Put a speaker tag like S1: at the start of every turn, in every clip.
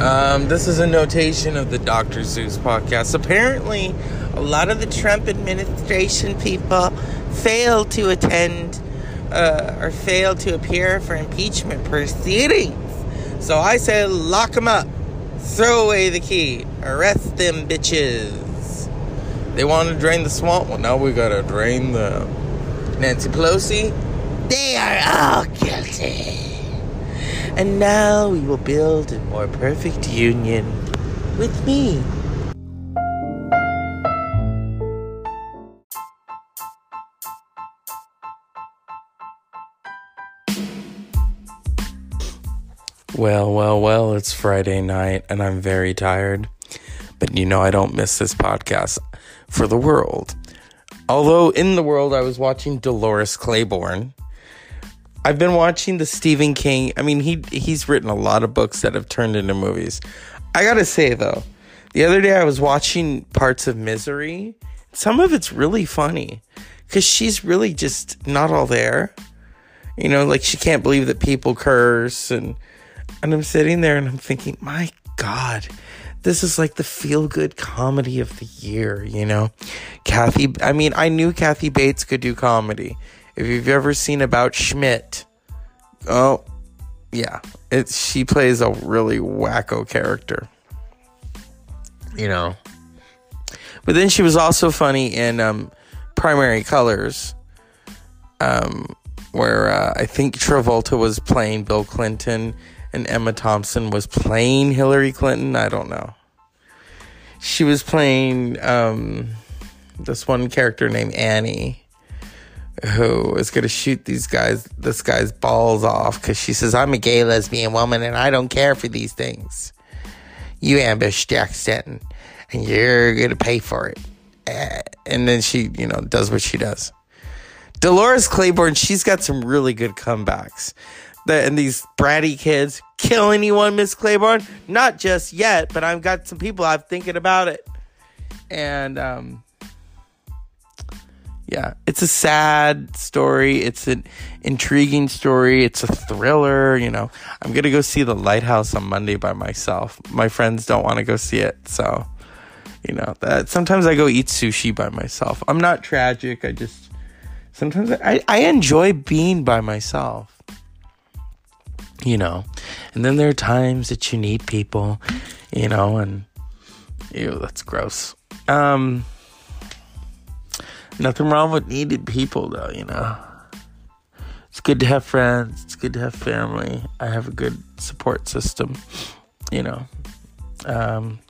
S1: Um, this is a notation of the Dr. Zeus podcast. Apparently, a lot of the Trump administration people failed to attend uh, or failed to appear for impeachment proceedings. So I say lock them up, throw away the key, arrest them bitches. They want to drain the swamp. Well, now we gotta drain the Nancy Pelosi, they are all guilty. And now we will build a more perfect union with me. Well, well, well, it's Friday night and I'm very tired. But you know, I don't miss this podcast for the world. Although in the world, I was watching Dolores Claiborne. I've been watching the Stephen King. I mean, he he's written a lot of books that have turned into movies. I gotta say though, the other day I was watching parts of Misery. Some of it's really funny because she's really just not all there. You know, like she can't believe that people curse and and I'm sitting there and I'm thinking, my God, this is like the feel good comedy of the year, you know? Kathy, I mean, I knew Kathy Bates could do comedy. If you've ever seen About Schmidt, oh, yeah, it, she plays a really wacko character, you know? But then she was also funny in um, Primary Colors, um, where uh, I think Travolta was playing Bill Clinton and Emma Thompson was playing Hillary Clinton. I don't know. She was playing um, this one character named Annie, who is going to shoot these guys, this guy's balls off because she says, "I'm a gay lesbian woman and I don't care for these things." You ambush Jack Stanton, and you're going to pay for it. And then she, you know, does what she does. Dolores Claiborne, she's got some really good comebacks and these bratty kids kill anyone, Miss Claiborne? Not just yet, but I've got some people I'm thinking about it. And um yeah, it's a sad story. It's an intriguing story. It's a thriller, you know. I'm to go see The Lighthouse on Monday by myself. My friends don't want to go see it, so you know, that sometimes I go eat sushi by myself. I'm not tragic. I just sometimes I I enjoy being by myself you know. And then there are times that you need people, you know, and ew, that's gross. Um, nothing wrong with needed people, though, you know. It's good to have friends. It's good to have family. I have a good support system, you know. Um,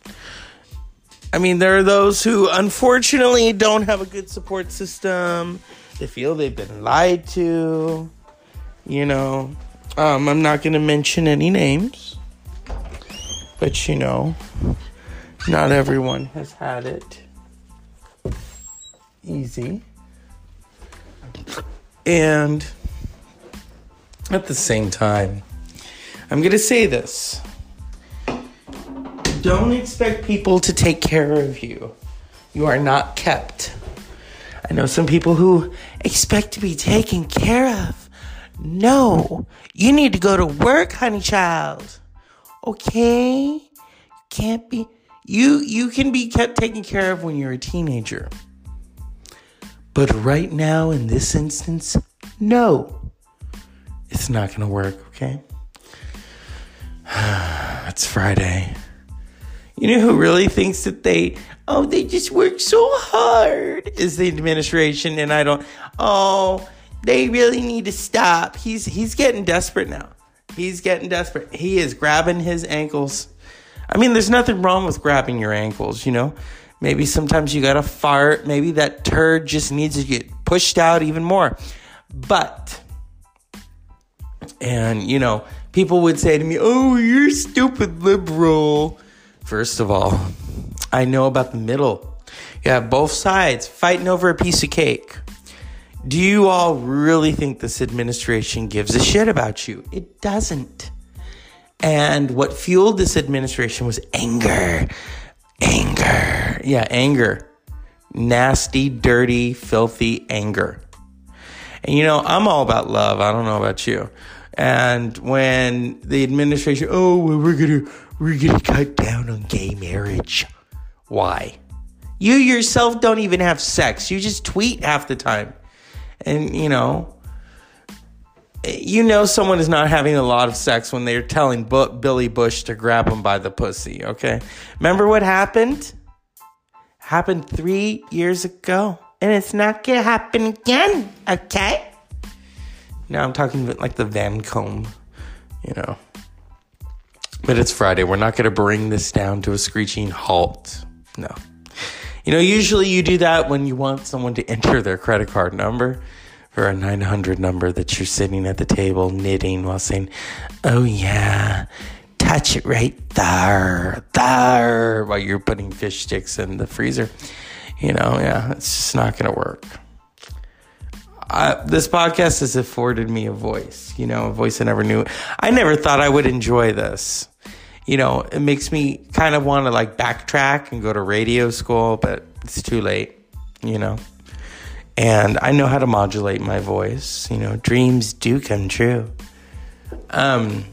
S1: I mean, there are those who unfortunately don't have a good support system. They feel they've been lied to, you know. Um, I'm not going to mention any names, but you know, not everyone has had it easy. And at the same time, I'm going to say this don't expect people to take care of you. You are not kept. I know some people who expect to be taken care of. No, you need to go to work, honey child. Okay? You can't be you you can be kept taken care of when you're a teenager. But right now in this instance, no. It's not going to work, okay? it's Friday. You know who really thinks that they oh, they just work so hard is the administration and I don't oh they really need to stop. He's he's getting desperate now. He's getting desperate. He is grabbing his ankles. I mean, there's nothing wrong with grabbing your ankles, you know. Maybe sometimes you gotta fart. Maybe that turd just needs to get pushed out even more. But, and you know, people would say to me, Oh, you're stupid liberal. First of all, I know about the middle. You have both sides fighting over a piece of cake. Do you all really think this administration gives a shit about you? It doesn't. And what fueled this administration was anger. Anger. Yeah, anger. Nasty, dirty, filthy anger. And you know, I'm all about love. I don't know about you. And when the administration, oh, well, we're gonna we're gonna cut down on gay marriage. Why? You yourself don't even have sex. You just tweet half the time. And, you know, you know someone is not having a lot of sex when they're telling Billy Bush to grab him by the pussy, okay? Remember what happened? Happened three years ago. And it's not gonna happen again, okay? Now I'm talking about like the Vancombe, you know. But it's Friday. We're not gonna bring this down to a screeching halt. No. You know, usually you do that when you want someone to enter their credit card number for a 900 number that you're sitting at the table knitting while saying, Oh, yeah, touch it right there, there, while you're putting fish sticks in the freezer. You know, yeah, it's just not going to work. this podcast has afforded me a voice, you know, a voice I never knew. I never thought I would enjoy this you know, it makes me kind of want to like backtrack and go to radio school, but it's too late, you know. And I know how to modulate my voice, you know, dreams do come true. Um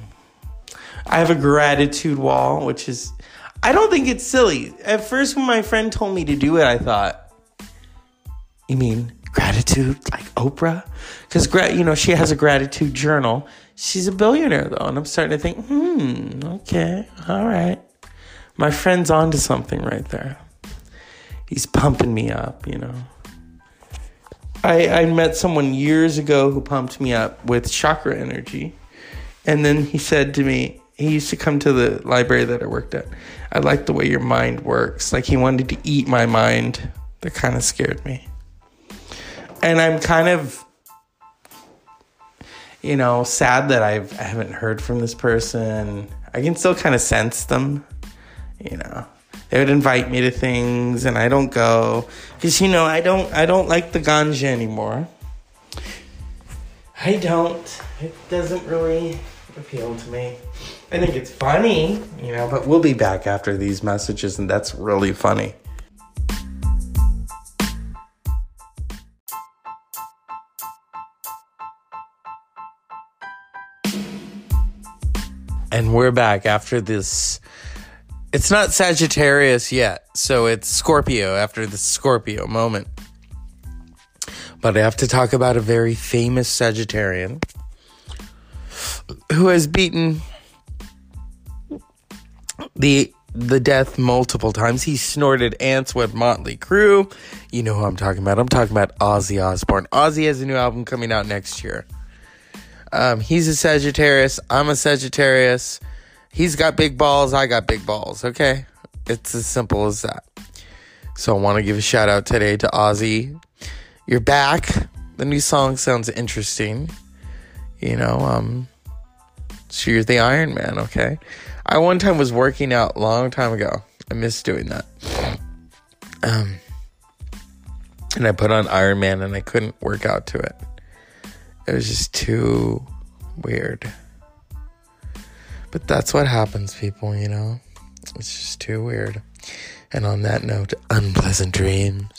S1: I have a gratitude wall, which is I don't think it's silly. At first when my friend told me to do it, I thought, you mean gratitude like Oprah? Cuz you know, she has a gratitude journal She's a billionaire though, and I'm starting to think, hmm, okay, all right. My friend's onto something right there. He's pumping me up, you know. I I met someone years ago who pumped me up with chakra energy. And then he said to me, he used to come to the library that I worked at. I like the way your mind works. Like he wanted to eat my mind. That kind of scared me. And I'm kind of you know, sad that I've I haven't heard from this person. I can still kind of sense them, you know. They would invite me to things and I don't go cuz you know, I don't I don't like the ganja anymore. I don't. It doesn't really appeal to me. I think it's funny, you know, but we'll be back after these messages and that's really funny. And we're back after this. It's not Sagittarius yet, so it's Scorpio after the Scorpio moment. But I have to talk about a very famous Sagittarian who has beaten the the death multiple times. He snorted ants with Motley Crue. You know who I'm talking about. I'm talking about Ozzy Osbourne. Ozzy has a new album coming out next year. Um, he's a Sagittarius. I'm a Sagittarius. He's got big balls. I got big balls. Okay. It's as simple as that. So I want to give a shout out today to Ozzy. You're back. The new song sounds interesting. You know, um, so you're the Iron Man, okay? I one time was working out long time ago. I miss doing that. Um, and I put on Iron Man and I couldn't work out to it. It was just too weird. But that's what happens, people, you know? It's just too weird. And on that note, unpleasant dreams.